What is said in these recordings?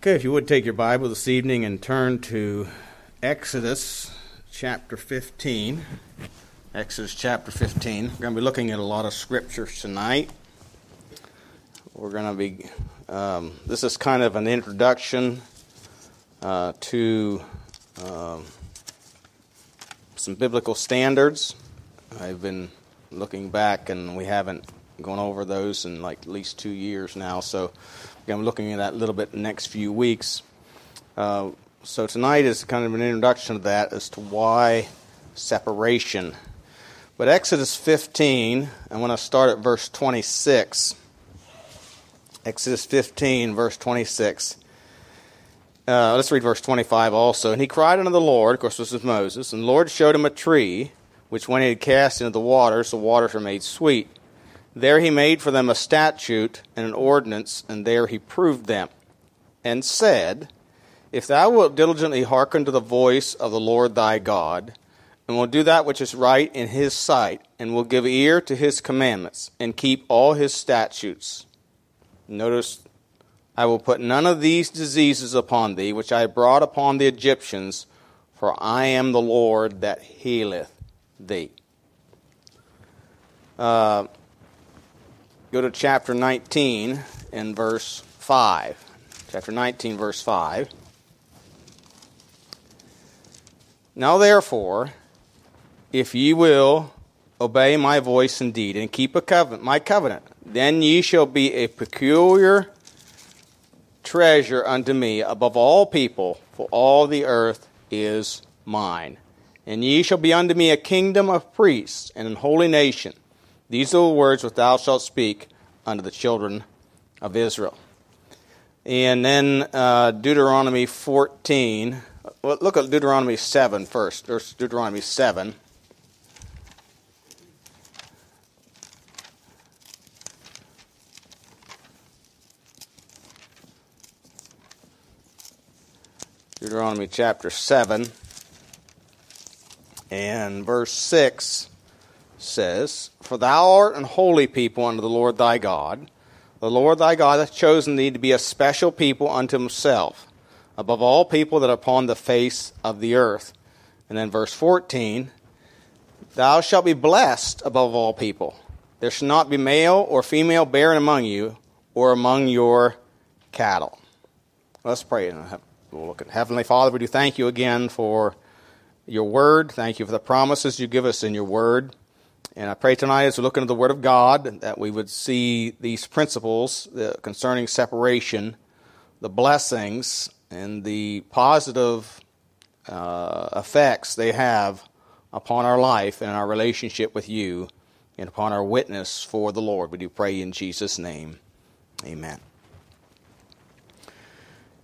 Okay, if you would take your Bible this evening and turn to Exodus chapter 15. Exodus chapter 15. We're going to be looking at a lot of scriptures tonight. We're going to be, um, this is kind of an introduction uh, to um, some biblical standards. I've been looking back and we haven't gone over those in like at least two years now, so I'm looking at that a little bit the next few weeks. Uh, so tonight is kind of an introduction to that as to why separation. But Exodus 15, I want to start at verse 26. Exodus 15, verse 26. Uh, let's read verse 25 also. And he cried unto the Lord, of course, this is Moses, and the Lord showed him a tree, which when he had cast into the waters, the waters were made sweet. There he made for them a statute and an ordinance, and there he proved them, and said, If thou wilt diligently hearken to the voice of the Lord thy God, and will do that which is right in his sight, and will give ear to his commandments, and keep all his statutes. Notice, I will put none of these diseases upon thee, which I brought upon the Egyptians, for I am the Lord that healeth thee. Uh, Go to chapter 19 and verse 5. Chapter 19, verse 5. Now, therefore, if ye will obey my voice indeed, and keep a covenant, my covenant, then ye shall be a peculiar treasure unto me above all people, for all the earth is mine. And ye shall be unto me a kingdom of priests and an holy nation. These are the words which thou shalt speak unto the children of Israel. And then uh, Deuteronomy 14. Well, look at Deuteronomy 7 first. There's Deuteronomy 7. Deuteronomy chapter 7 and verse 6 says, For thou art an holy people unto the Lord thy God. The Lord thy God hath chosen thee to be a special people unto himself, above all people that are upon the face of the earth. And then verse 14, Thou shalt be blessed above all people. There shall not be male or female barren among you, or among your cattle. Let's pray. We'll look at Heavenly Father, we do thank you again for your word. Thank you for the promises you give us in your word. And I pray tonight as we look into the Word of God that we would see these principles concerning separation, the blessings, and the positive uh, effects they have upon our life and our relationship with you and upon our witness for the Lord. We do pray in Jesus' name. Amen.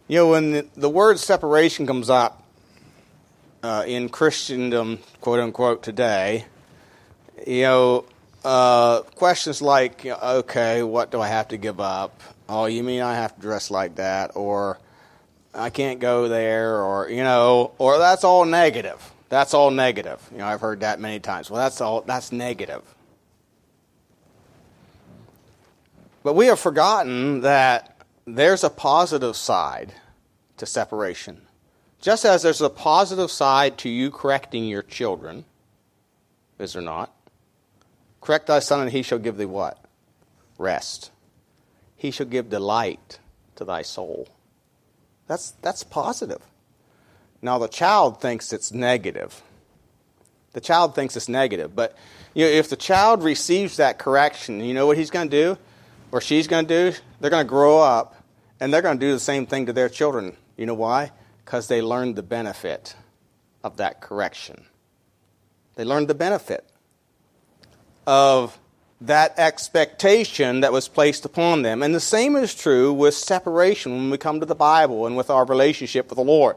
You know, when the, word separation comes up uh, in Christendom, quote unquote, today, you know, uh, questions like, okay, what do I have to give up? Oh, you mean I have to dress like that? Or I can't go there? Or, you know, or that's all negative. That's all negative. You know, I've heard that many times. Well, that's all, that's negative. But we have forgotten that there's a positive side to separation. Just as there's a positive side to you correcting your children, is there not? Correct thy son, and he shall give thee what? Rest. He shall give delight to thy soul. That's, that's positive. Now, the child thinks it's negative. The child thinks it's negative. But you know, if the child receives that correction, you know what he's going to do? Or she's going to do? They're going to grow up and they're going to do the same thing to their children. You know why? Because they learned the benefit of that correction. They learned the benefit of that expectation that was placed upon them. And the same is true with separation when we come to the Bible and with our relationship with the Lord.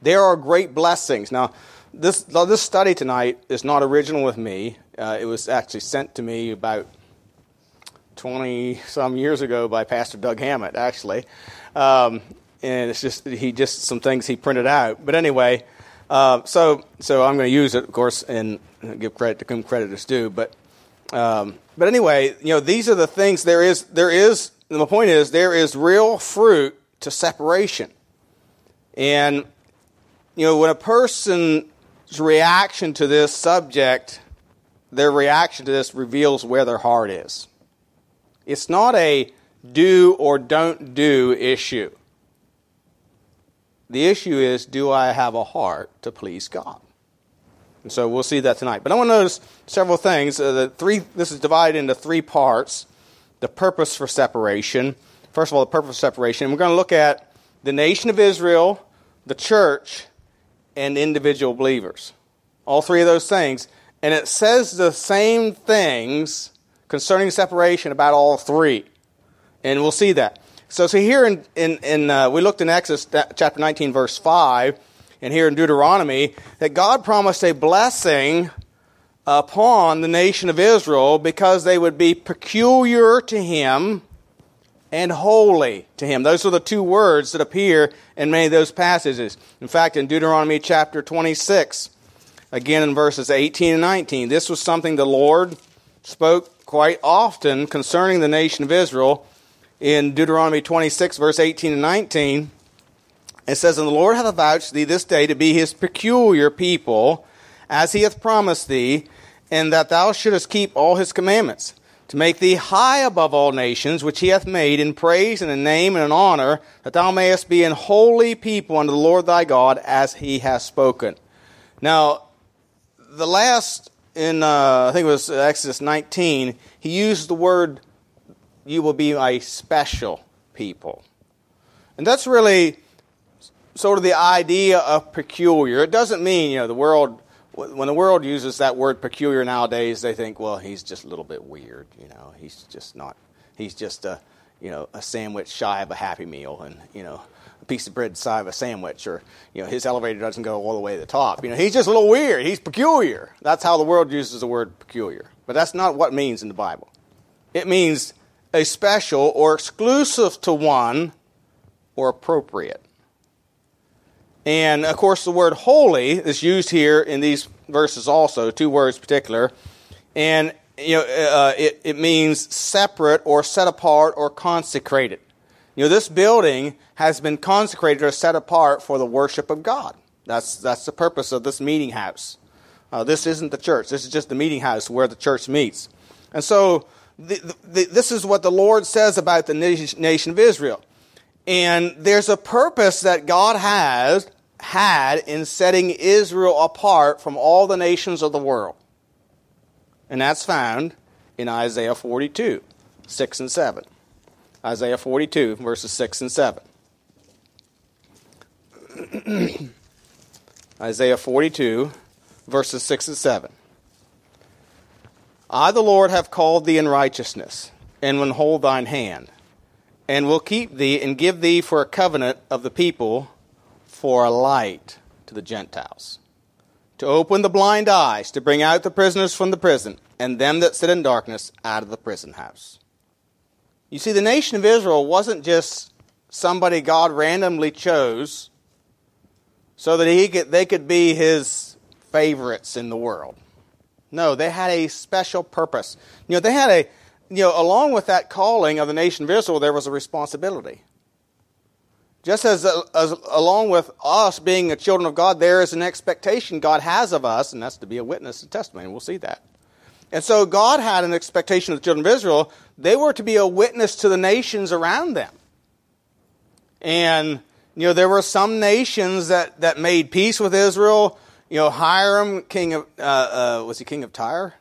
There are great blessings. Now, this, this study tonight is not original with me. Uh, it was actually sent to me about 20 some years ago by Pastor Doug Hammett, actually. Um, and it's just, he just, some things he printed out. But anyway, uh, so, so I'm going to use it, of course, and give credit to whom credit is due. But um, but anyway, you know, these are the things there is, there is, the point is, there is real fruit to separation. And, you know, when a person's reaction to this subject, their reaction to this reveals where their heart is. It's not a do or don't do issue. The issue is do I have a heart to please God? And so we'll see that tonight. But I want to notice several things. Uh, the three, this is divided into three parts the purpose for separation. First of all, the purpose of separation. We're going to look at the nation of Israel, the church, and individual believers. All three of those things. And it says the same things concerning separation about all three. And we'll see that. So, so here in, in, in uh, we looked in Exodus chapter 19, verse 5, and here in Deuteronomy, that God promised a blessing upon the nation of Israel because they would be peculiar to Him and holy to Him. Those are the two words that appear in many of those passages. In fact, in Deuteronomy chapter 26, again in verses 18 and 19, this was something the Lord spoke quite often concerning the nation of Israel in Deuteronomy 26, verse 18 and 19, it says, And the Lord hath avouched thee this day to be his peculiar people, as he hath promised thee, and that thou shouldest keep all his commandments, to make thee high above all nations, which he hath made in praise and in name and in honor, that thou mayest be an holy people unto the Lord thy God, as he hath spoken. Now, the last in, uh, I think it was Exodus 19, he used the word you will be a special people. And that's really sort of the idea of peculiar. It doesn't mean, you know, the world, when the world uses that word peculiar nowadays, they think, well, he's just a little bit weird, you know, he's just not, he's just a, you know, a sandwich shy of a happy meal and, you know, a piece of bread side of a sandwich or, you know, his elevator doesn't go all the way to the top. You know, he's just a little weird. He's peculiar. That's how the world uses the word peculiar. But that's not what it means in the Bible. It means a special or exclusive to one or appropriate. And of course, the word holy is used here in these verses also, two words particular. And you know, uh, it, it means separate or set apart or consecrated. You know, this building has been consecrated or set apart for the worship of God. That's, that's the purpose of this meeting house. Uh, this isn't the church. This is just the meeting house where the church meets. And so the, the, this is what the Lord says about the nation of Israel. And there's a purpose that God has had in setting Israel apart from all the nations of the world. And that's found in Isaiah 42, 6 and 7. Isaiah 42, verses 6 and 7. Isaiah 42, verses 6 and 7. I, the Lord, have called thee in righteousness, and will hold thine hand, and will keep thee and give thee for a covenant of the people, for a light to the Gentiles, to open the blind eyes, to bring out the prisoners from the prison, and them that sit in darkness out of the prison house. You see, the nation of Israel wasn't just somebody God randomly chose so that he could, they could be his favorites in the world. No, they had a special purpose. You know, they had a, you know, along with that calling of the nation of Israel, there was a responsibility. Just as, as along with us being the children of God, there is an expectation God has of us, and that's to be a witness and testimony. We'll see that. And so God had an expectation of the children of Israel. They were to be a witness to the nations around them. And, you know, there were some nations that, that made peace with Israel you know, Hiram, king of, uh, uh, was he king of Tyre?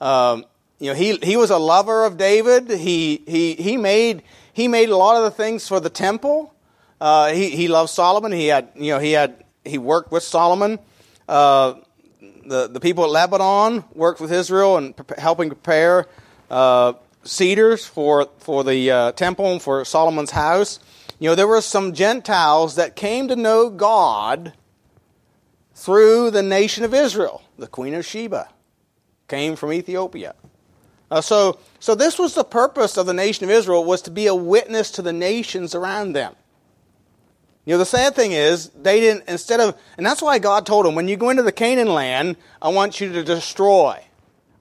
Um, you know, he, he was a lover of David. He, he, he, made, he made a lot of the things for the temple. Uh, he, he loved Solomon. He had, you know, he had, he worked with Solomon. Uh, the, the people at Lebanon worked with Israel and pre- helping prepare uh, cedars for, for the uh, temple and for Solomon's house. You know, there were some Gentiles that came to know God through the nation of Israel. The Queen of Sheba came from Ethiopia. Uh, so, so this was the purpose of the nation of Israel was to be a witness to the nations around them. You know, the sad thing is, they didn't, instead of, and that's why God told them, when you go into the Canaan land, I want you to destroy.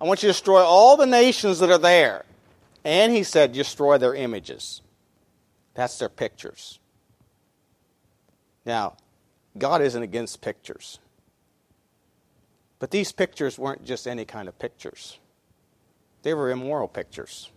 I want you to destroy all the nations that are there. And he said, destroy their images. That's their pictures. Now, God isn't against pictures. But these pictures weren't just any kind of pictures, they were immoral pictures.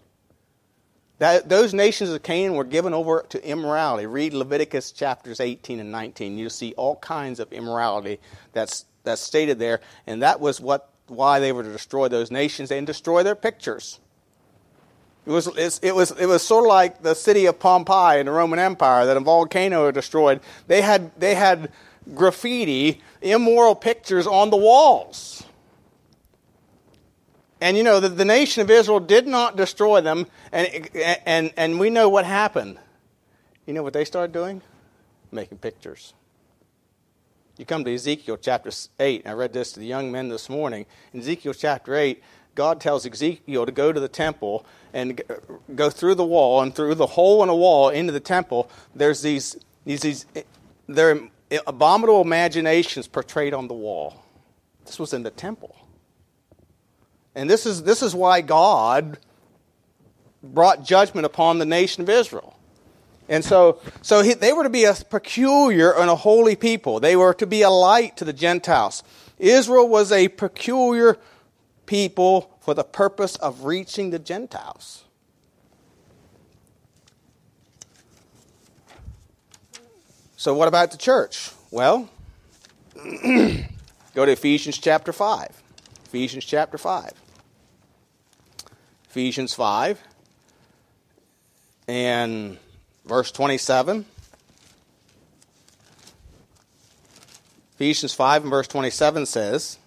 That, those nations of Canaan were given over to immorality. Read Leviticus chapters 18 and 19. You'll see all kinds of immorality that's, that's stated there. And that was what, why they were to destroy those nations and destroy their pictures. It was, it, was, it was sort of like the city of Pompeii in the Roman Empire that a volcano destroyed. They had, they had graffiti, immoral pictures on the walls. And you know, the, the nation of Israel did not destroy them, and, and, and we know what happened. You know what they started doing? Making pictures. You come to Ezekiel chapter 8. I read this to the young men this morning. In Ezekiel chapter 8, God tells Ezekiel to go to the temple and go through the wall and through the hole in a wall into the temple. There's these, these, these eh, there are abominable imaginations portrayed on the wall. This was in the temple. And this is, this is why God brought judgment upon the nation of Israel. And so, so he, they were to be a peculiar and a holy people. They were to be a light to the Gentiles. Israel was a peculiar people for the purpose of reaching the Gentiles. So, what about the church? Well, go to Ephesians chapter 5. Ephesians chapter 5. Ephesians 5 and verse 27. Ephesians 5 and verse 27 says,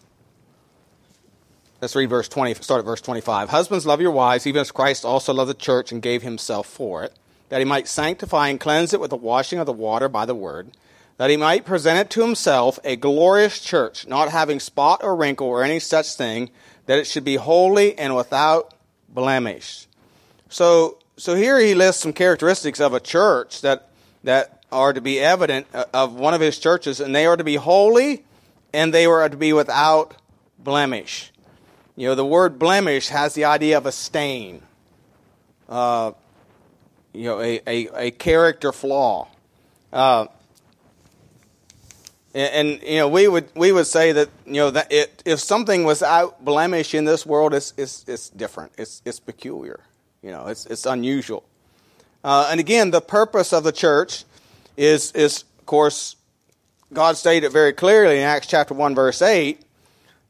Let's read verse 20, start at verse 25. Husbands, love your wives, even as Christ also loved the church and gave himself for it, that he might sanctify and cleanse it with the washing of the water by the word, that he might present it to himself a glorious church, not having spot or wrinkle or any such thing, that it should be holy and without blemish. So, so here he lists some characteristics of a church that, that are to be evident uh, of one of his churches, and they are to be holy and they are to be without blemish. You know, the word blemish has the idea of a stain, uh, you know, a, a, a character flaw. Uh, and, and, you know, we would we would say that you know that it, if something was out blemish in this world, it's it's, it's different. It's it's peculiar. You know, it's it's unusual. Uh, and again, the purpose of the church is is of course God stated very clearly in Acts chapter one verse eight.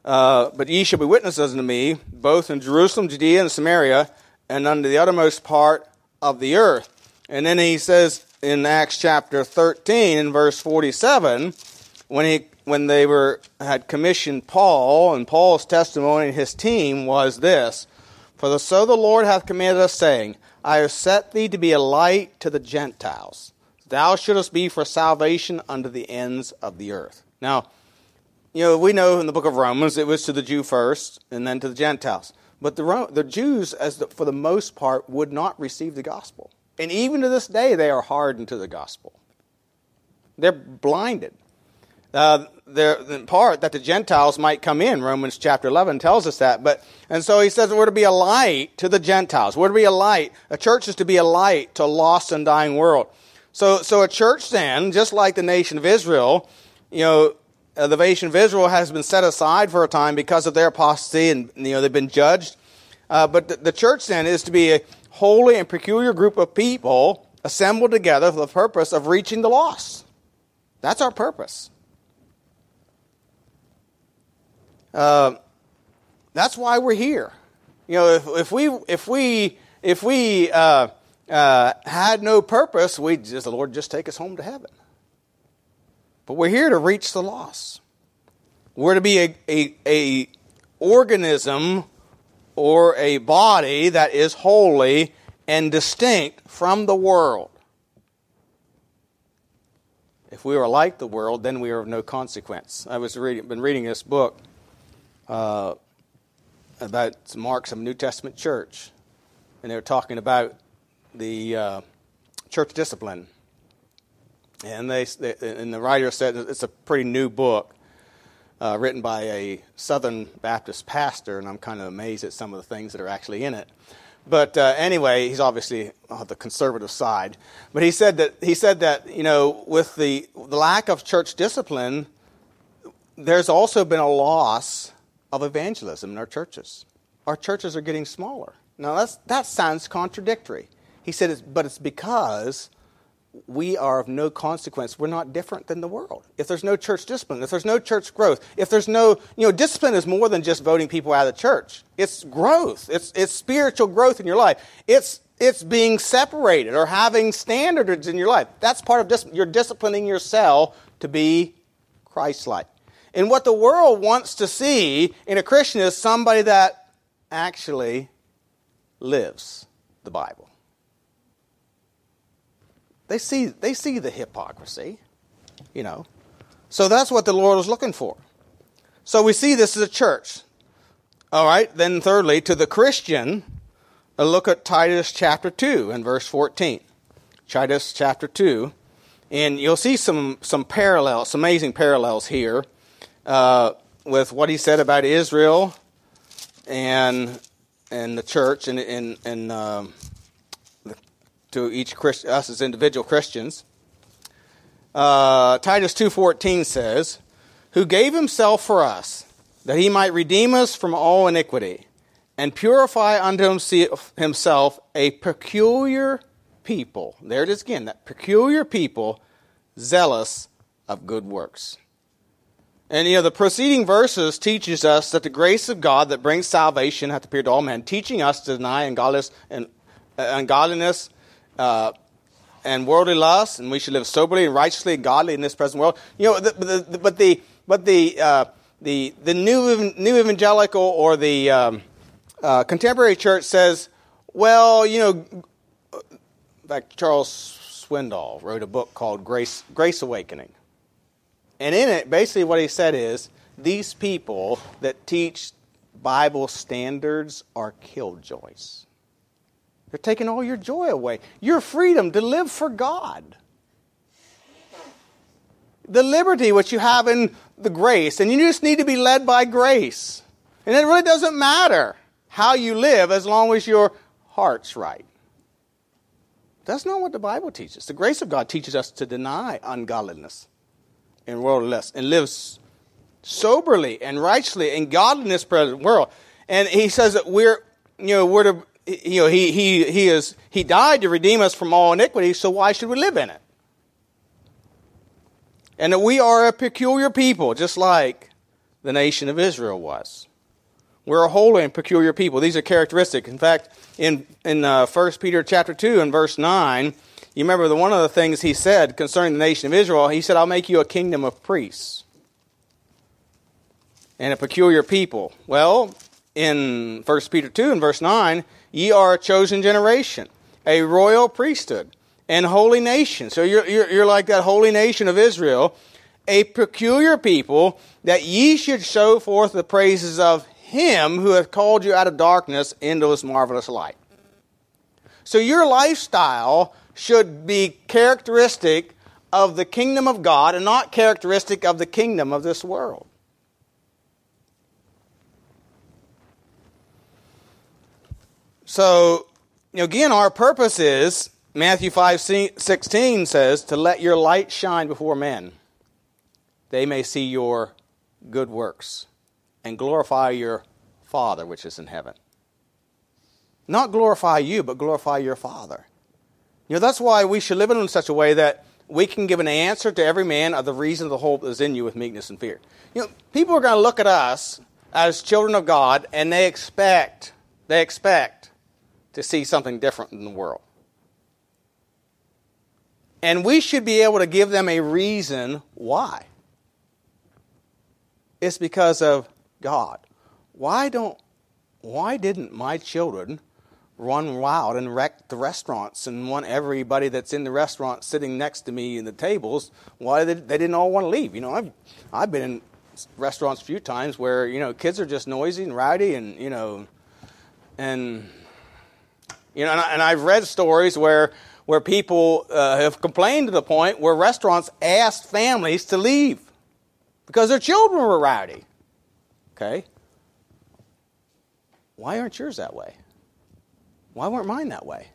Uh, but ye shall be witnesses unto me, both in Jerusalem, Judea, and Samaria, and unto the uttermost part of the earth. And then he says in Acts chapter 13, in verse 47, when he when they were had commissioned Paul, and Paul's testimony and his team was this: For the, so the Lord hath commanded us, saying, I have set thee to be a light to the Gentiles. Thou shouldest be for salvation unto the ends of the earth. Now, you know, we know in the book of Romans it was to the Jew first and then to the Gentiles. But the, the Jews, as the, for the most part, would not receive the gospel. And even to this day, they are hardened to the gospel. They're blinded uh, there, in part that the Gentiles might come in. Romans chapter 11 tells us that. But, and so he says we're to be a light to the Gentiles. We're to be a light. A church is to be a light to a lost and dying world. So, so a church then, just like the nation of Israel, you know, uh, the nation of Israel has been set aside for a time because of their apostasy and, you know, they've been judged. Uh, but the, the church then is to be a holy and peculiar group of people assembled together for the purpose of reaching the lost. That's our purpose. Uh, that's why we're here. You know, if, if we if we if we uh, uh, had no purpose, we just the Lord just take us home to heaven. But we're here to reach the lost. We're to be a, a, a organism or a body that is holy and distinct from the world. If we are like the world, then we are of no consequence. I was reading, been reading this book uh, about Mark's of New Testament church, and they were talking about the uh, church discipline. And they, they, and the writer said it's a pretty new book, uh, written by a Southern Baptist pastor, and I'm kind of amazed at some of the things that are actually in it. But uh, anyway, he's obviously on the conservative side. But he said that he said that you know with the the lack of church discipline, there's also been a loss of evangelism in our churches. Our churches are getting smaller. Now that's, that sounds contradictory. He said, it's, but it's because we are of no consequence. We're not different than the world. If there's no church discipline, if there's no church growth, if there's no, you know, discipline is more than just voting people out of the church. It's growth. It's, it's spiritual growth in your life. It's, it's being separated or having standards in your life. That's part of discipline. You're disciplining yourself to be Christ like. And what the world wants to see in a Christian is somebody that actually lives the Bible. They see, they see the hypocrisy, you know. So that's what the Lord was looking for. So we see this as a church. All right, then thirdly, to the Christian, a look at Titus chapter 2 and verse 14. Titus chapter 2. And you'll see some, some parallels, some amazing parallels here uh, with what he said about Israel and, and the church and, and, and um, to each Christ, us as individual Christians. Uh, Titus 2.14 says, Who gave himself for us, that he might redeem us from all iniquity, and purify unto himself a peculiar people. There it is again, that peculiar people, zealous of good works. And you know, the preceding verses teaches us that the grace of God that brings salvation hath appeared to all men, teaching us to deny ungodliness and uh, ungodliness uh, and worldly lust, and we should live soberly and righteously and godly in this present world. You know, the, the, the, but the but the uh, the the new new evangelical or the um, uh, contemporary church says, well, you know, in fact, Charles Swindoll wrote a book called Grace Grace Awakening and in it, basically, what he said is these people that teach Bible standards are killjoys. They're taking all your joy away, your freedom to live for God. The liberty which you have in the grace, and you just need to be led by grace. And it really doesn't matter how you live as long as your heart's right. That's not what the Bible teaches. The grace of God teaches us to deny ungodliness and worldliness and lives soberly and righteously in godliness present world. And he says that we're, you know, we're to, you know, he, he, he is, he died to redeem us from all iniquity, so why should we live in it? And that we are a peculiar people, just like the nation of Israel was. We're a holy and peculiar people. These are characteristic. In fact, in, in uh, 1 Peter chapter 2 and verse 9, you remember the one of the things he said concerning the nation of Israel, he said, I'll make you a kingdom of priests and a peculiar people. Well, in 1 Peter 2 and verse 9, ye are a chosen generation, a royal priesthood, and holy nation. So you're, you're, you're like that holy nation of Israel, a peculiar people, that ye should show forth the praises of him who hath called you out of darkness into his marvelous light. So your lifestyle should be characteristic of the kingdom of God and not characteristic of the kingdom of this world. So, again, our purpose is, Matthew 5 16 says, to let your light shine before men. They may see your good works and glorify your Father which is in heaven. Not glorify you, but glorify your Father. You know, that's why we should live in such a way that we can give an answer to every man of the reason of the hope that is in you with meekness and fear. You know, people are going to look at us as children of God and they expect, they expect to see something different in the world. And we should be able to give them a reason why. It's because of God. Why don't why didn't my children run wild and wreck the restaurants and want everybody that's in the restaurant sitting next to me in the tables. Why they, they didn't all want to leave you know? I've i've been in restaurants a few times where you know kids are just noisy and rowdy and you know and you know and, I, have read stories where where people uh, have complained to the point where restaurants asked families to leave because their children were rowdy okay? Why aren't yours that way Why weren't mine that way?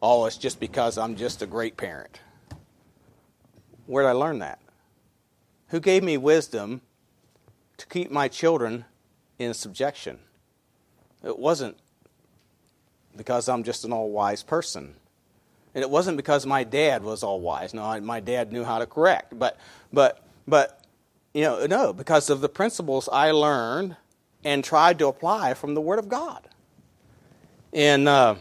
Oh, it's just because I'm just a great parent. Where did I learn that? Who gave me wisdom to keep my children in subjection? It wasn't because I'm just an all wise person. And it wasn't because my dad was all wise. No, my dad knew how to correct. But, but, but, you know, no, because of the principles I learned and tried to apply from the Word of God. And uh,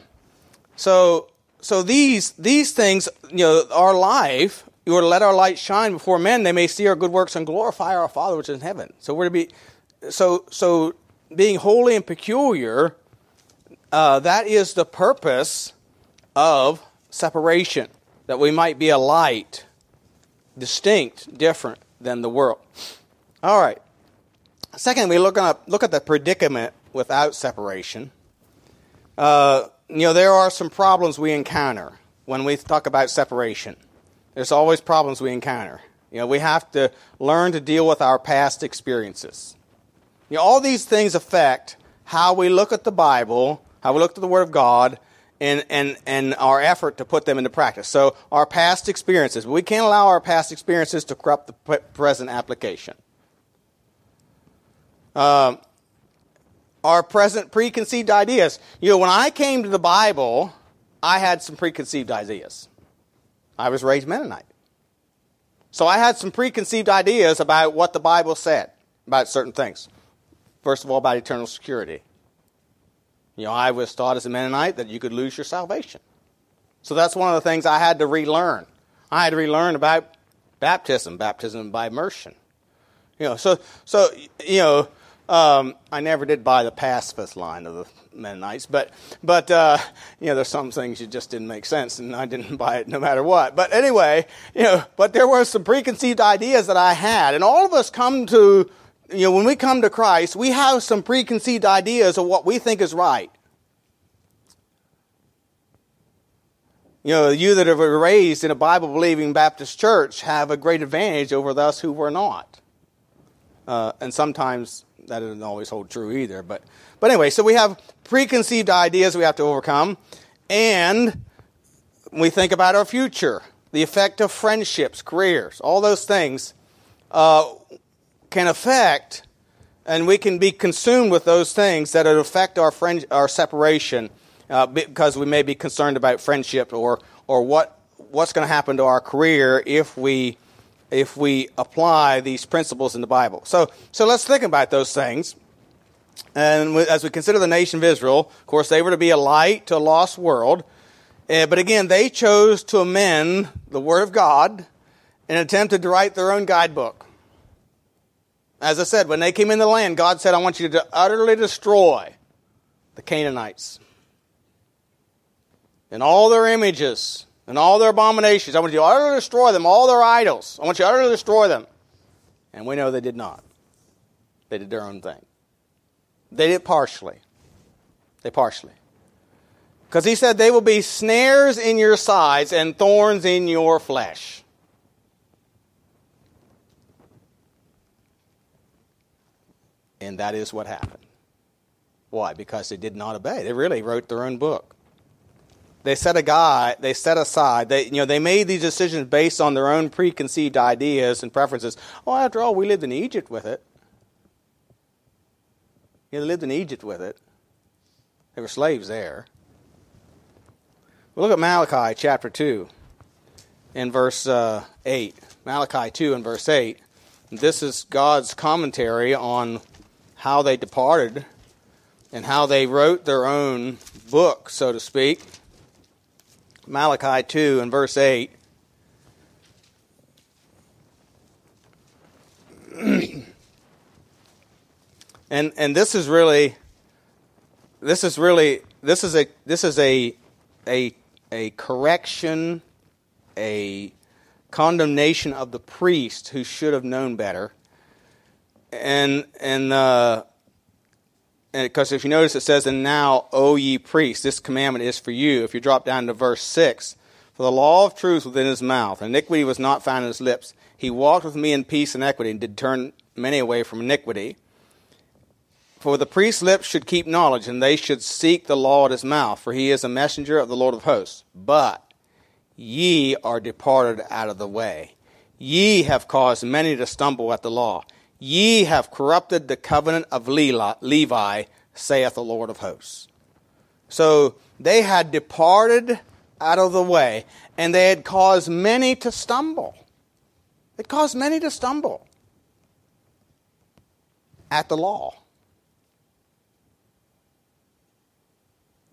so, so these these things, you know, our life, you are to let our light shine before men; they may see our good works and glorify our Father which is in heaven. So we're to be, so so being holy and peculiar. Uh, that is the purpose of separation, that we might be a light, distinct, different than the world. All right. Second, we look, at, look at the predicament without separation. Uh, you know, there are some problems we encounter when we talk about separation. There's always problems we encounter. You know, we have to learn to deal with our past experiences. You know, all these things affect how we look at the Bible, how we look at the Word of God, and, and, and our effort to put them into practice. So, our past experiences. We can't allow our past experiences to corrupt the present application. Um, our present preconceived ideas. You know, when I came to the Bible, I had some preconceived ideas. I was raised Mennonite. So I had some preconceived ideas about what the Bible said about certain things. First of all, about eternal security. You know, I was taught as a Mennonite that you could lose your salvation. So that's one of the things I had to relearn. I had to relearn about baptism, baptism by immersion. You know, so so you know, um, I never did buy the pacifist line of the Mennonites, but but uh, you know, there's some things that just didn't make sense, and I didn't buy it no matter what. But anyway, you know, but there were some preconceived ideas that I had, and all of us come to you know, when we come to Christ, we have some preconceived ideas of what we think is right. You know, you that are raised in a Bible believing Baptist church have a great advantage over us who were not. Uh, and sometimes that doesn't always hold true either. But, but anyway, so we have preconceived ideas we have to overcome, and we think about our future, the effect of friendships, careers, all those things uh, can affect, and we can be consumed with those things that affect our friend, our separation, uh, because we may be concerned about friendship or or what what's going to happen to our career if we if we apply these principles in the Bible. So, so let's think about those things. And as we consider the nation of Israel, of course, they were to be a light to a lost world. Uh, but again, they chose to amend the Word of God and attempted to write their own guidebook. As I said, when they came in the land, God said, I want you to utterly destroy the Canaanites and all their images and all their abominations. I want you to utterly destroy them, all their idols. I want you to utterly destroy them. And we know they did not. They did their own thing. They did partially. They partially. Because he said, they will be snares in your sides and thorns in your flesh. And that is what happened. Why? Because they did not obey. They really wrote their own book they set a guy, they set aside, they, you know, they made these decisions based on their own preconceived ideas and preferences. Oh, after all, we lived in Egypt with it. Yeah, they lived in Egypt with it. They were slaves there. Well, look at Malachi chapter 2 in verse uh, 8. Malachi 2 and verse 8. This is God's commentary on how they departed and how they wrote their own book, so to speak. Malachi 2 and verse 8. and and this is really this is really this is a this is a a a correction a condemnation of the priest who should have known better and and uh, because if you notice it says, And now, O ye priests, this commandment is for you. If you drop down to verse 6, For the law of truth within his mouth, and iniquity was not found in his lips. He walked with me in peace and equity, and did turn many away from iniquity. For the priest's lips should keep knowledge, and they should seek the law at his mouth, for he is a messenger of the Lord of hosts. But ye are departed out of the way. Ye have caused many to stumble at the law. Ye have corrupted the covenant of Levi, saith the Lord of hosts. So they had departed out of the way, and they had caused many to stumble. It caused many to stumble at the law.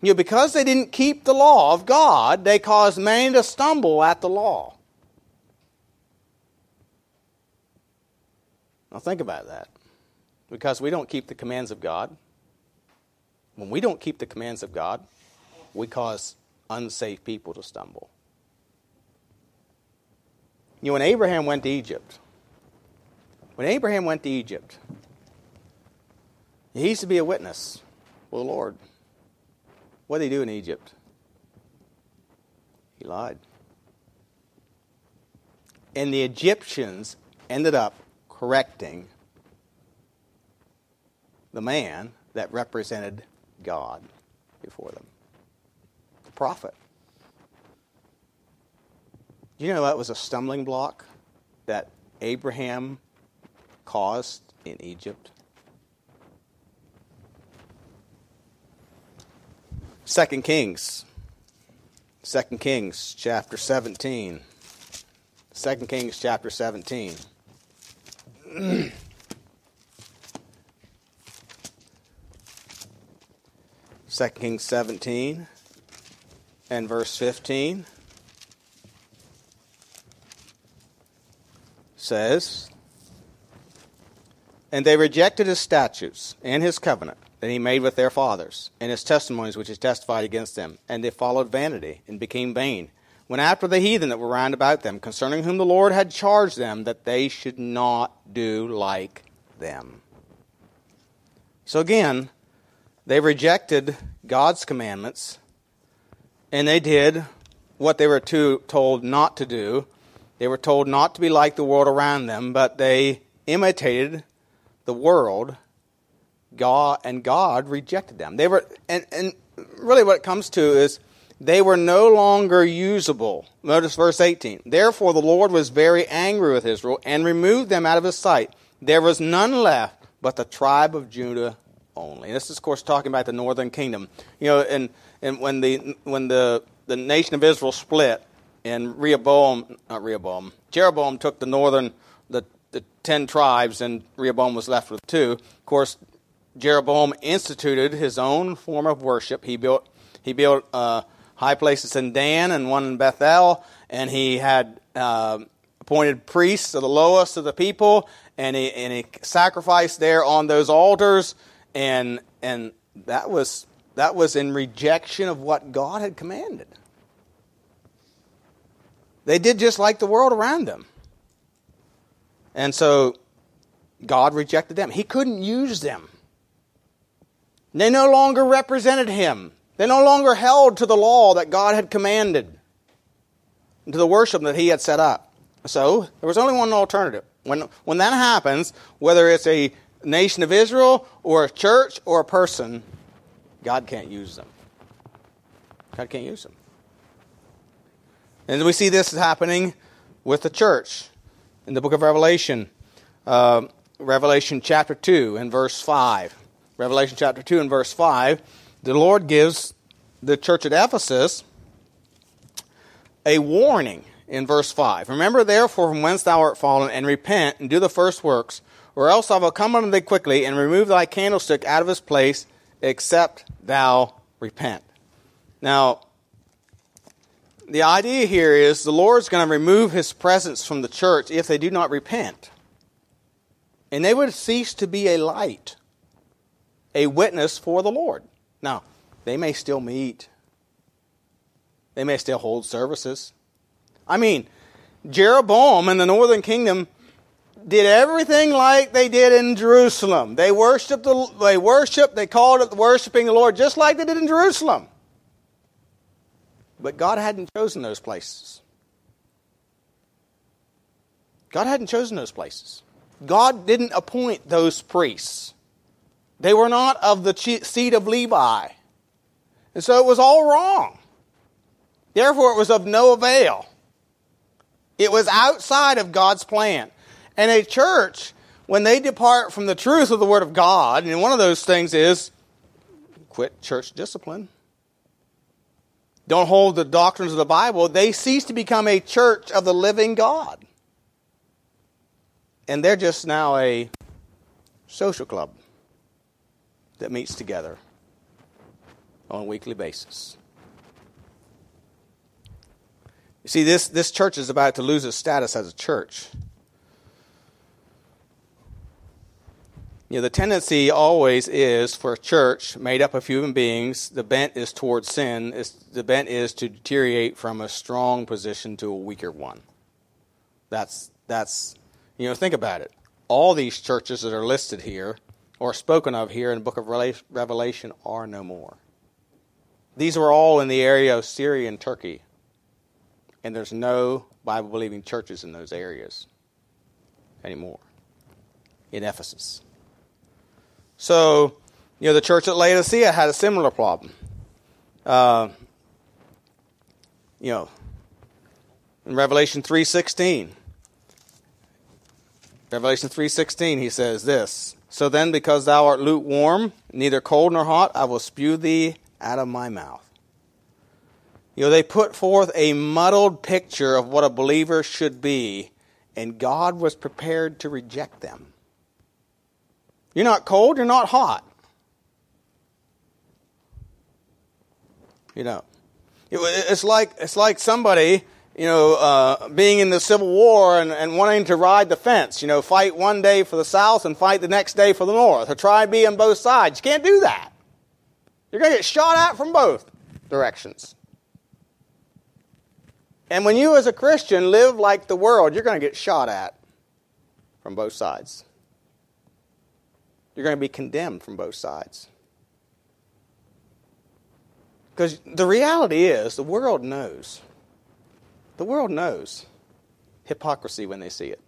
You know, because they didn't keep the law of God, they caused many to stumble at the law. Now think about that. Because we don't keep the commands of God. When we don't keep the commands of God, we cause unsafe people to stumble. You know, when Abraham went to Egypt, when Abraham went to Egypt, he used to be a witness for the Lord. What did he do in Egypt? He lied. And the Egyptians ended up correcting the man that represented God before them the prophet. You know that was a stumbling block that Abraham caused in Egypt? Second Kings. Second Kings chapter 17. Second Kings chapter 17. Second Kings 17 and verse 15 says, And they rejected his statutes and his covenant that he made with their fathers, and his testimonies which he testified against them, and they followed vanity and became vain went after the heathen that were round about them, concerning whom the Lord had charged them that they should not do like them. So again, they rejected God's commandments, and they did what they were to, told not to do. They were told not to be like the world around them, but they imitated the world. God and God rejected them. They were, and, and really, what it comes to is they were no longer usable. Notice verse 18. Therefore the Lord was very angry with Israel and removed them out of his sight. There was none left but the tribe of Judah only. this is, of course, talking about the northern kingdom. You know, and, and when, the, when the, the nation of Israel split, and Rehoboam, not Rehoboam, Jeroboam took the northern, the, the ten tribes, and Rehoboam was left with two. Of course, Jeroboam instituted his own form of worship. He built, he built uh, high places in Dan and one in Bethel, and he had uh, appointed priests of the lowest of the people, and he, and he sacrificed there on those altars, and, and that, was, that was in rejection of what God had commanded. They did just like the world around them. And so God rejected them. He couldn't use them. They no longer represented him. They no longer held to the law that God had commanded, to the worship that He had set up. So there was only one alternative. When, when that happens, whether it's a nation of Israel or a church or a person, God can't use them. God can't use them. And we see this happening with the church in the book of Revelation, uh, Revelation chapter 2 and verse 5. Revelation chapter 2 and verse 5 the Lord gives the church at Ephesus a warning in verse 5. Remember therefore from whence thou art fallen, and repent, and do the first works, or else I will come unto thee quickly, and remove thy candlestick out of his place, except thou repent. Now, the idea here is the Lord's going to remove his presence from the church if they do not repent. And they would cease to be a light, a witness for the Lord. Now, they may still meet, they may still hold services. I mean, Jeroboam and the northern kingdom did everything like they did in Jerusalem. They worshiped, the, they worshiped, they called it worshiping the Lord just like they did in Jerusalem. But God hadn't chosen those places. God hadn't chosen those places. God didn't appoint those priests. They were not of the seed of Levi. And so it was all wrong. Therefore, it was of no avail. It was outside of God's plan. And a church, when they depart from the truth of the Word of God, and one of those things is quit church discipline, don't hold the doctrines of the Bible, they cease to become a church of the living God. And they're just now a social club that meets together on a weekly basis. You see, this, this church is about to lose its status as a church. You know, the tendency always is for a church made up of human beings, the bent is towards sin, is, the bent is to deteriorate from a strong position to a weaker one. That's, that's, you know, think about it. All these churches that are listed here or spoken of here in the book of Revelation are no more. These were all in the area of Syria and Turkey. And there's no Bible believing churches in those areas anymore in Ephesus. So, you know, the church at Laodicea had a similar problem. Uh, you know, in Revelation 3:16, Revelation 3:16, he says this: "So then, because thou art lukewarm, neither cold nor hot, I will spew thee out of my mouth." You know, they put forth a muddled picture of what a believer should be, and God was prepared to reject them. You're not cold, you're not hot. You know, it's like it's like somebody you know uh, being in the Civil War and, and wanting to ride the fence. You know, fight one day for the South and fight the next day for the North, or try to be on both sides. You can't do that. You're going to get shot at from both directions. And when you, as a Christian, live like the world, you're going to get shot at from both sides. You're going to be condemned from both sides. Because the reality is, the world knows. The world knows hypocrisy when they see it.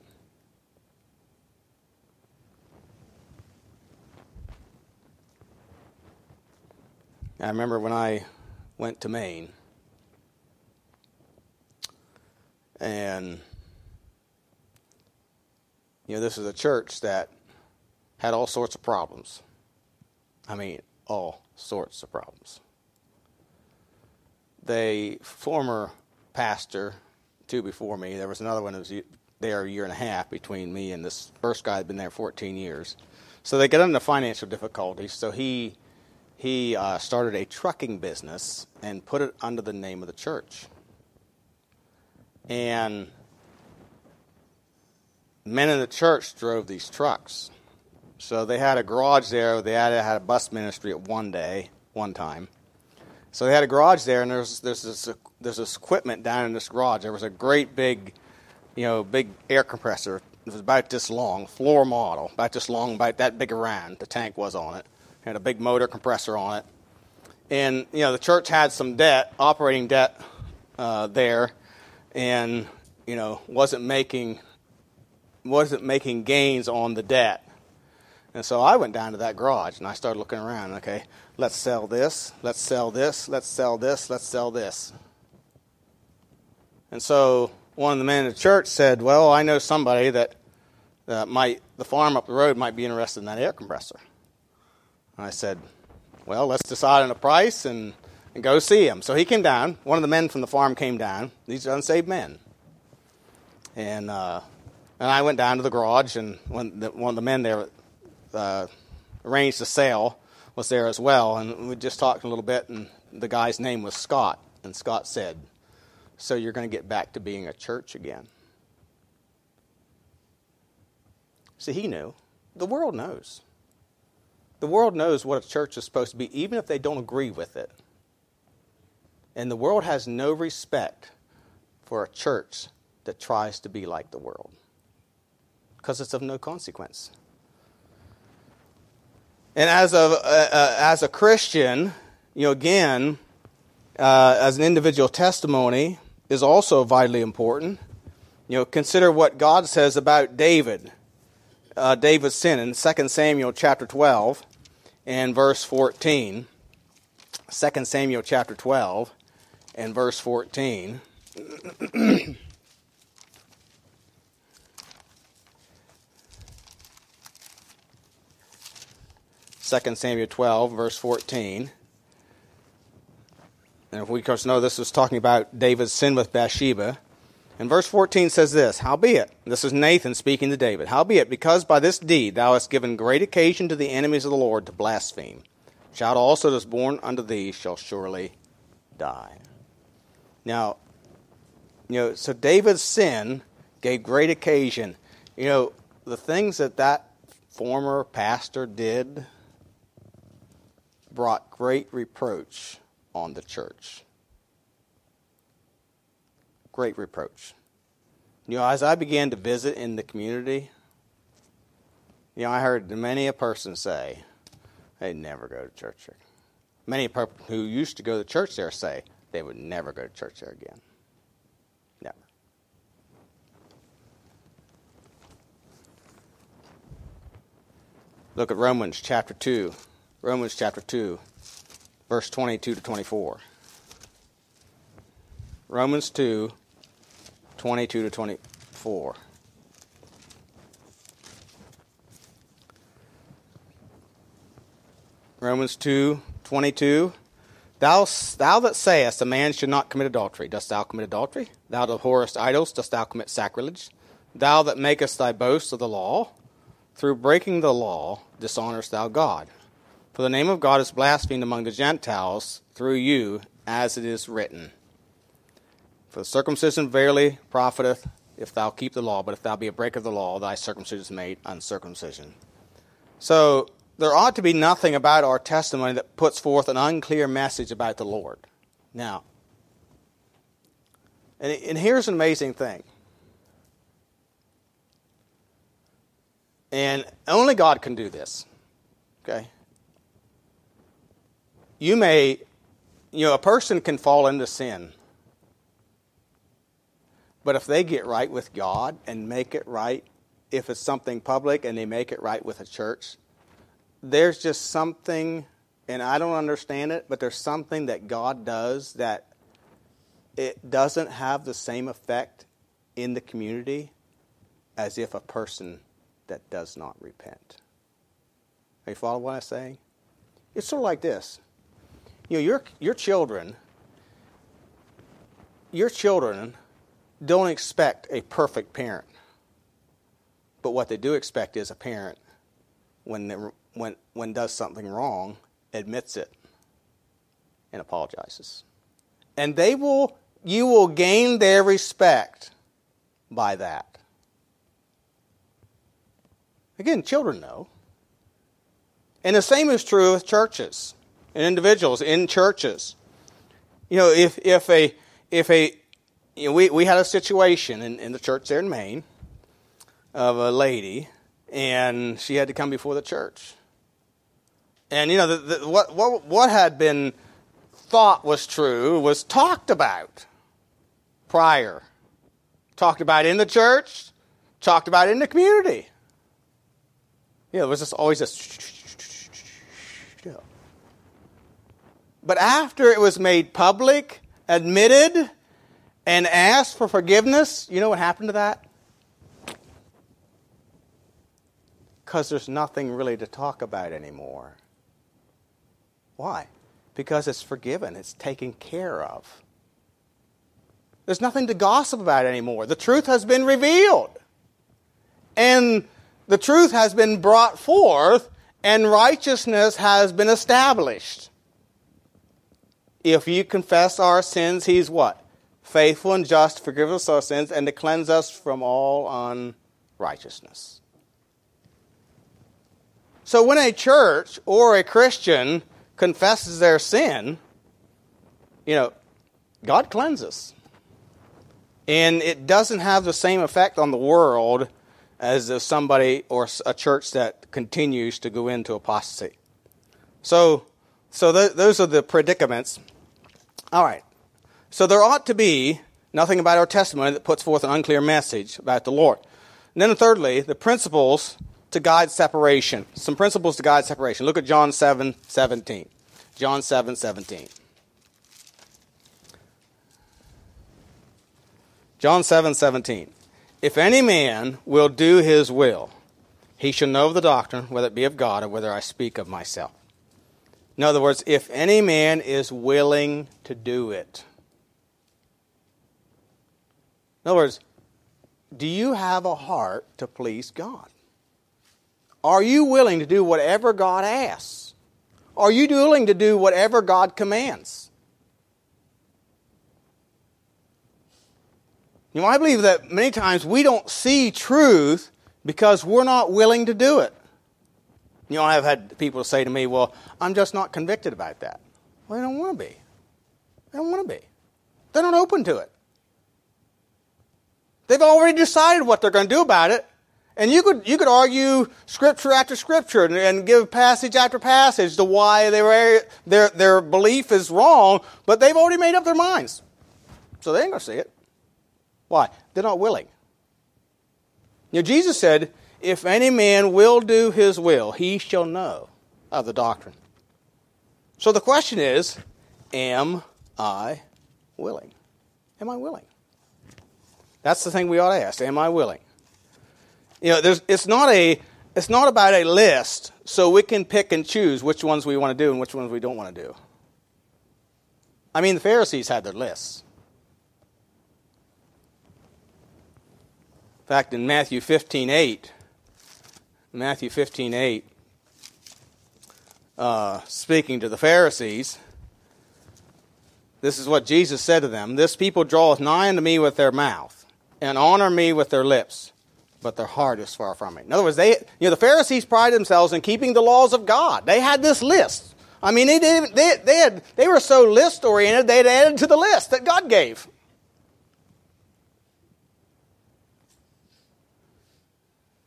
I remember when I went to Maine, and you know, this is a church that had all sorts of problems. I mean, all sorts of problems. The former pastor, two before me, there was another one that was there a year and a half between me and this first guy had been there 14 years. So they got into financial difficulties. So he he uh, started a trucking business and put it under the name of the church. And men in the church drove these trucks. So they had a garage there. They had, had a bus ministry at one day, one time. So they had a garage there, and there's there's this there's this equipment down in this garage. There was a great big, you know, big air compressor. It was about this long, floor model, about this long, about that big around. The tank was on it. Had a big motor compressor on it, and you know the church had some debt, operating debt, uh, there, and you know wasn't making wasn't making gains on the debt. And so I went down to that garage and I started looking around. Okay, let's sell this, let's sell this, let's sell this, let's sell this. And so one of the men in the church said, Well, I know somebody that uh, might, the farm up the road might be interested in that air compressor. And I said, Well, let's decide on a price and, and go see him. So he came down. One of the men from the farm came down. These are unsaved men. And, uh, and I went down to the garage, and one, the, one of the men there uh, arranged the sale was there as well, and we just talked a little bit, and the guy's name was Scott, and Scott said, "So you're going to get back to being a church again?" See, he knew. The world knows. The world knows what a church is supposed to be, even if they don't agree with it. And the world has no respect for a church that tries to be like the world because it's of no consequence. And as a, uh, as a Christian, you know, again, uh, as an individual testimony is also vitally important. You know, consider what God says about David, uh, David's sin in 2 Samuel chapter 12. and verse 14. 2 Samuel chapter 12 and verse 14. 2 Samuel 12, verse 14. And if we, of course, know this is talking about David's sin with Bathsheba. And verse 14 says this Howbeit, this is Nathan speaking to David, Howbeit, because by this deed thou hast given great occasion to the enemies of the Lord to blaspheme, child also that is born unto thee shall surely die. Now, you know, so David's sin gave great occasion. You know, the things that that former pastor did brought great reproach on the church. Great reproach. You know, as I began to visit in the community, you know, I heard many a person say they'd never go to church there. Many people who used to go to church there say they would never go to church there again. Never. Look at Romans chapter 2. Romans chapter 2, verse 22 to 24. Romans 2, 22 to 24. Romans 2, 22. Thou, thou that sayest a man should not commit adultery, dost thou commit adultery? Thou that abhorrest idols, dost thou commit sacrilege? Thou that makest thy boast of the law, through breaking the law, dishonorest thou God. For the name of God is blasphemed among the Gentiles through you, as it is written. For the circumcision verily profiteth if thou keep the law, but if thou be a breaker of the law, thy circumcision is made uncircumcision. So there ought to be nothing about our testimony that puts forth an unclear message about the Lord. Now, and, and here's an amazing thing. And only God can do this. Okay? You may, you know, a person can fall into sin. But if they get right with God and make it right, if it's something public and they make it right with a church, there's just something, and I don't understand it, but there's something that God does that it doesn't have the same effect in the community as if a person that does not repent. Are you follow what I'm saying? It's sort of like this. You know, your, your children, your children don't expect a perfect parent. But what they do expect is a parent, when, they, when, when does something wrong, admits it and apologizes. And they will, you will gain their respect by that. Again, children know. And the same is true with churches and individuals in churches. You know, if, if a, if a, you know, we, we had a situation in, in the church there in Maine of a lady, and she had to come before the church. And, you know, the, the, what, what, what had been thought was true was talked about prior. Talked about in the church, talked about in the community. You know, there was just always this But after it was made public, admitted, and asked for forgiveness, you know what happened to that? Because there's nothing really to talk about anymore. Why? Because it's forgiven, it's taken care of. There's nothing to gossip about anymore. The truth has been revealed. And the truth has been brought forth, and righteousness has been established. If you confess our sins, he's what? Faithful and just to forgive us our sins and to cleanse us from all unrighteousness. So when a church or a Christian confesses their sin, you know, God cleanses. And it doesn't have the same effect on the world as if somebody or a church that continues to go into apostasy. So, so th- those are the predicaments. All right. So there ought to be nothing about our testimony that puts forth an unclear message about the Lord. And then, thirdly, the principles to guide separation. Some principles to guide separation. Look at John 7 17. John 7 17. John 7 17. If any man will do his will, he shall know of the doctrine, whether it be of God or whether I speak of myself. In other words, if any man is willing to do it. In other words, do you have a heart to please God? Are you willing to do whatever God asks? Are you willing to do whatever God commands? You know, I believe that many times we don't see truth because we're not willing to do it. You know, I've had people say to me, well, I'm just not convicted about that. Well, they don't want to be. They don't want to be. They're not open to it. They've already decided what they're going to do about it. And you could, you could argue scripture after scripture and, and give passage after passage to why they were, their, their belief is wrong, but they've already made up their minds. So they ain't going to see it. Why? They're not willing. You know, Jesus said, If any man will do his will, he shall know of the doctrine. So the question is, Am I willing? Am I willing? That's the thing we ought to ask. Am I willing? You know, it's not a it's not about a list so we can pick and choose which ones we want to do and which ones we don't want to do. I mean, the Pharisees had their lists. In fact, in Matthew 15 8, Matthew 15 8, uh, speaking to the Pharisees, this is what Jesus said to them This people draweth nigh unto me with their mouth, and honor me with their lips, but their heart is far from me. In other words, they, you know, the Pharisees prided themselves in keeping the laws of God. They had this list. I mean, they, they, they, had, they were so list oriented, they'd added to the list that God gave.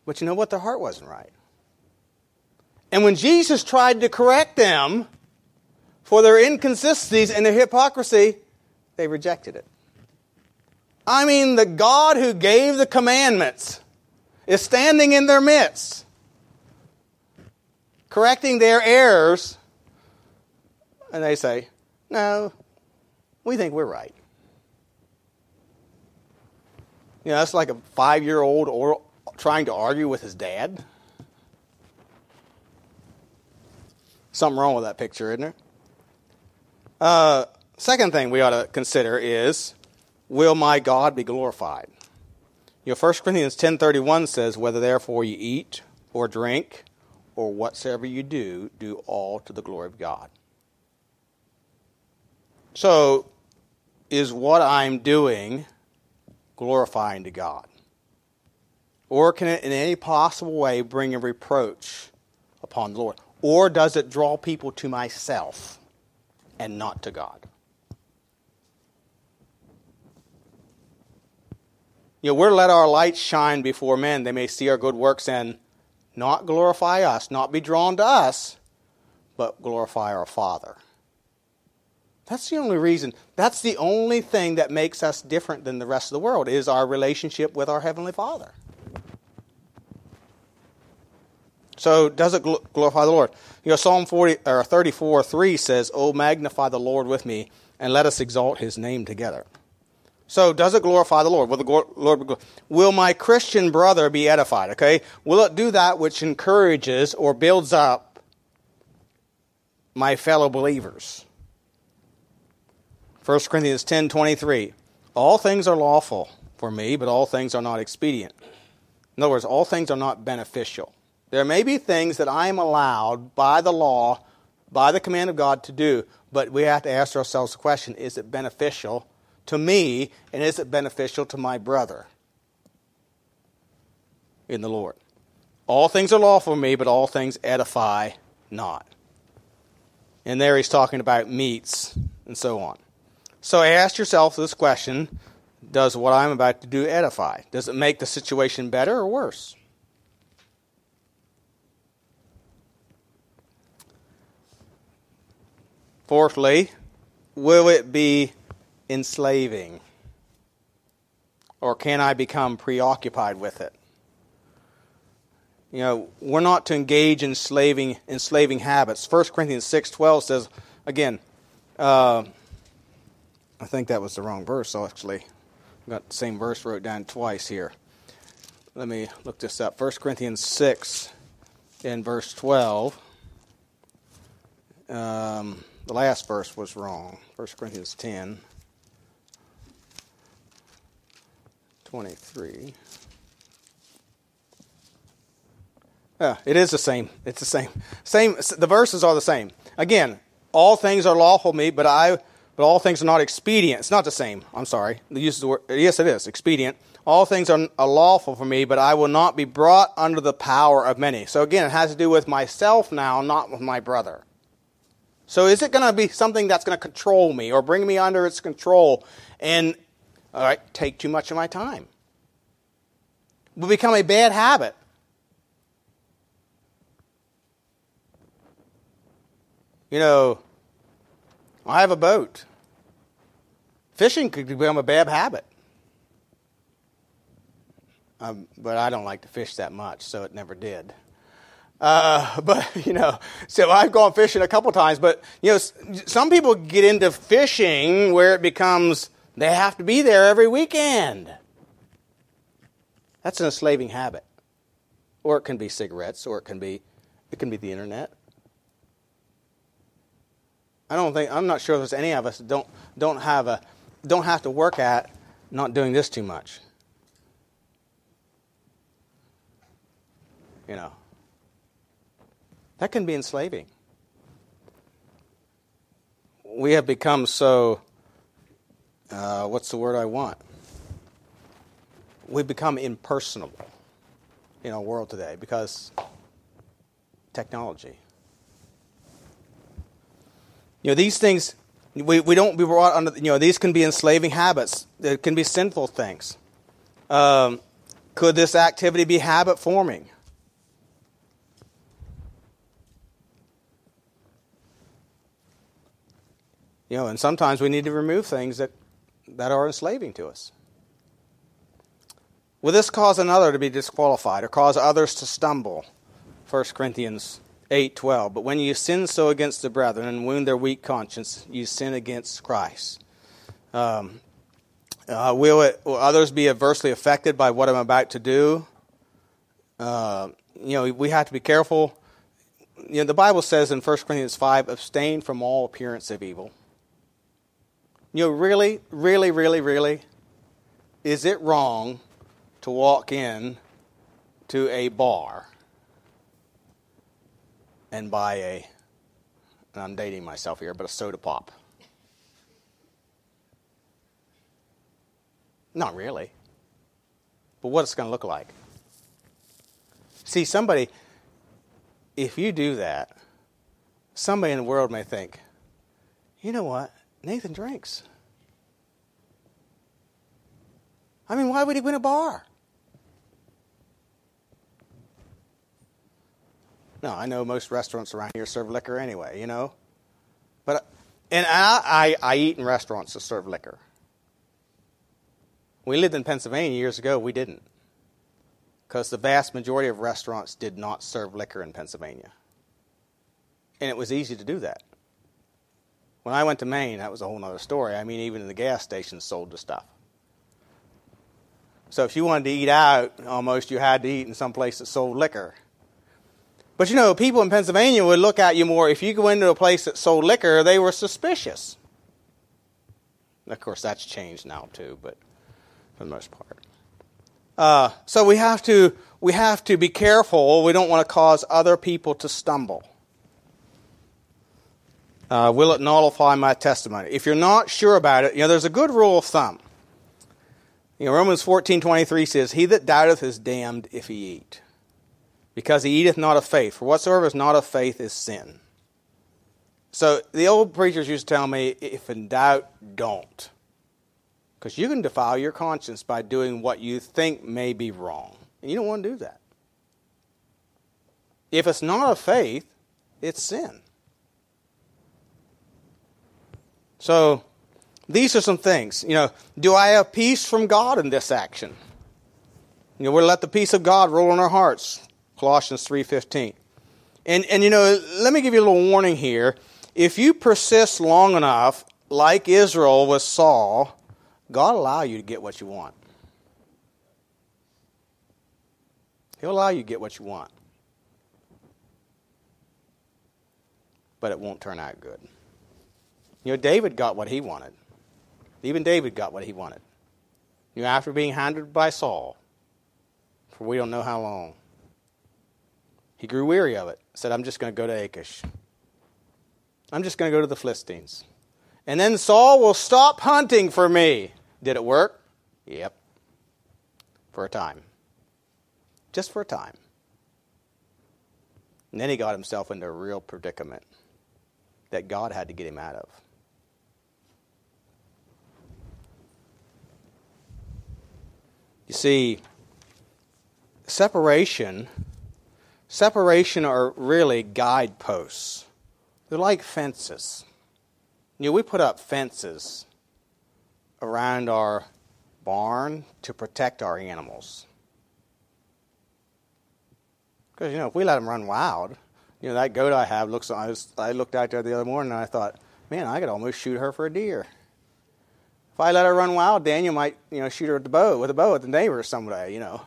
But you know what? Their heart wasn't right. And when Jesus tried to correct them for their inconsistencies and their hypocrisy, they rejected it. I mean, the God who gave the commandments is standing in their midst, correcting their errors, and they say, No, we think we're right. You know, that's like a five year old trying to argue with his dad? Something wrong with that picture, isn't there? Uh, second thing we ought to consider is will my God be glorified? You know, 1 Corinthians 10.31 says, Whether therefore you eat or drink or whatsoever you do, do all to the glory of God. So, is what I'm doing glorifying to God? Or can it in any possible way bring a reproach upon the Lord? Or does it draw people to myself and not to God? You know, we're to let our light shine before men. They may see our good works and not glorify us, not be drawn to us, but glorify our Father. That's the only reason. That's the only thing that makes us different than the rest of the world is our relationship with our Heavenly Father. So does it glorify the Lord? You know, Psalm 40, or 34 3 says, Oh, magnify the Lord with me, and let us exalt his name together. So does it glorify the Lord? Will the Lord will my Christian brother be edified? Okay, will it do that which encourages or builds up my fellow believers? 1 Corinthians ten twenty three. All things are lawful for me, but all things are not expedient. In other words, all things are not beneficial. There may be things that I am allowed by the law, by the command of God to do, but we have to ask ourselves the question is it beneficial to me and is it beneficial to my brother in the Lord? All things are lawful for me, but all things edify not. And there he's talking about meats and so on. So ask yourself this question Does what I'm about to do edify? Does it make the situation better or worse? Fourthly, will it be enslaving? Or can I become preoccupied with it? You know, we're not to engage in enslaving, enslaving habits. 1 Corinthians 6.12 says, again, uh, I think that was the wrong verse, actually. I've got the same verse wrote down twice here. Let me look this up. 1 Corinthians 6 in verse 12. Um, the last verse was wrong. 1 Corinthians 10. 23. Yeah, it is the same. It's the same. Same. The verses are the same. Again, all things are lawful me, but I, but all things are not expedient. It's not the same. I'm sorry. The use of the word. Yes, it is expedient. All things are lawful for me, but I will not be brought under the power of many. So again, it has to do with myself now, not with my brother. So is it going to be something that's going to control me or bring me under its control and all right, take too much of my time? Will become a bad habit. You know, I have a boat. Fishing could become a bad habit. Um, but I don't like to fish that much, so it never did. Uh, but you know, so I've gone fishing a couple times. But you know, some people get into fishing where it becomes they have to be there every weekend. That's an enslaving habit, or it can be cigarettes, or it can be it can be the internet. I don't think I'm not sure there's any of us don't don't have a don't have to work at not doing this too much. You know. That can be enslaving. We have become so uh, what's the word I want? We've become impersonal in our world today because technology. You know, these things, we, we don't be brought under, you know, these can be enslaving habits. It can be sinful things. Um, could this activity be habit forming? You know, and sometimes we need to remove things that, that are enslaving to us. Will this cause another to be disqualified or cause others to stumble? 1 Corinthians 8:12 But when you sin so against the brethren and wound their weak conscience you sin against Christ. Um, uh, will, it, will others be adversely affected by what I'm about to do? Uh, you know, we have to be careful. You know, the Bible says in 1 Corinthians 5, abstain from all appearance of evil. You know, really, really, really, really, is it wrong to walk in to a bar and buy a, and I'm dating myself here, but a soda pop. Not really. But what it's going to look like. See, somebody, if you do that, somebody in the world may think, you know what? Nathan drinks. I mean, why would he win a bar? No, I know most restaurants around here serve liquor anyway, you know. But and I, I, I eat in restaurants that serve liquor. We lived in Pennsylvania years ago. We didn't, because the vast majority of restaurants did not serve liquor in Pennsylvania, and it was easy to do that. When I went to Maine, that was a whole other story. I mean, even the gas stations sold the stuff. So if you wanted to eat out, almost you had to eat in some place that sold liquor. But you know, people in Pennsylvania would look at you more. If you go into a place that sold liquor, they were suspicious. Of course, that's changed now too, but for the most part. Uh, so we have to we have to be careful. We don't want to cause other people to stumble. Uh, will it nullify my testimony? If you're not sure about it, you know, there's a good rule of thumb. You know, Romans 14:23 says, "He that doubteth is damned if he eat." because he eateth not of faith. For whatsoever is not of faith is sin. So the old preachers used to tell me, if in doubt, don't. Because you can defile your conscience by doing what you think may be wrong. And you don't want to do that. If it's not of faith, it's sin. So these are some things. You know, do I have peace from God in this action? You know, we're let the peace of God rule in our hearts. Colossians 3:15. And and you know, let me give you a little warning here. If you persist long enough, like Israel with Saul, God allow you to get what you want. He'll allow you to get what you want. But it won't turn out good. You know, David got what he wanted. Even David got what he wanted. You know, after being handed by Saul, for we don't know how long, he grew weary of it. Said, I'm just going to go to Achish. I'm just going to go to the Philistines. And then Saul will stop hunting for me. Did it work? Yep. For a time just for a time. And then he got himself into a real predicament that God had to get him out of. You see, separation separation are really guideposts. They're like fences. You know, we put up fences around our barn to protect our animals. Because, you know, if we let them run wild, you know, that goat I have looks, I, was, I looked out there the other morning and I thought, man, I could almost shoot her for a deer. If I let her run wild, Daniel might, you know, shoot her with the bow, with a bow at the neighbor someday, you know.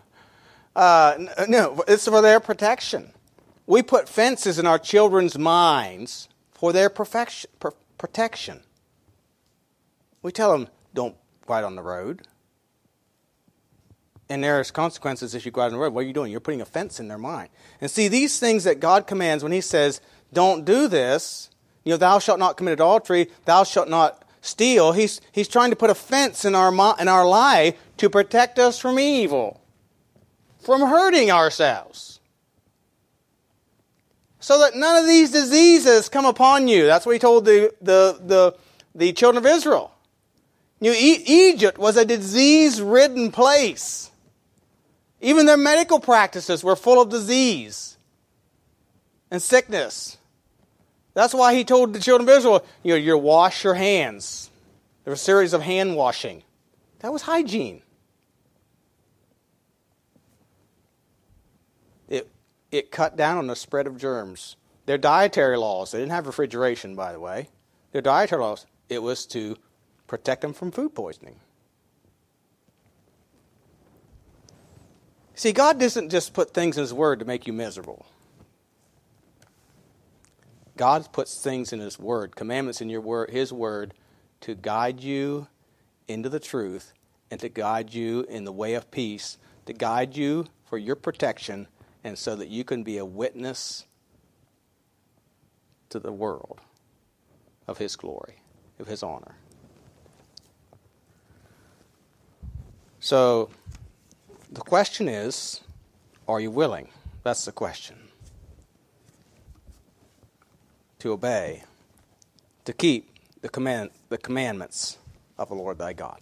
Uh, no, it's for their protection. We put fences in our children's minds for their perfection, per- protection. We tell them, don't ride on the road and there's consequences if you go out on the road. What are you doing? You're putting a fence in their mind. And see, these things that God commands when He says, don't do this, you know, thou shalt not commit adultery, thou shalt not steal, He's, he's trying to put a fence in our, in our life to protect us from evil, from hurting ourselves. So that none of these diseases come upon you. That's what He told the, the, the, the children of Israel. You e- Egypt was a disease ridden place. Even their medical practices were full of disease and sickness. That's why he told the children of Israel, you know, you wash your hands. There was a series of hand washing. That was hygiene. It, it cut down on the spread of germs. Their dietary laws, they didn't have refrigeration, by the way. Their dietary laws, it was to protect them from food poisoning. See, God doesn't just put things in His Word to make you miserable. God puts things in His Word, commandments in your word, His Word, to guide you into the truth and to guide you in the way of peace, to guide you for your protection, and so that you can be a witness to the world of His glory, of His honor. So, the question is are you willing? That's the question. To obey, to keep the, command, the commandments of the Lord thy God.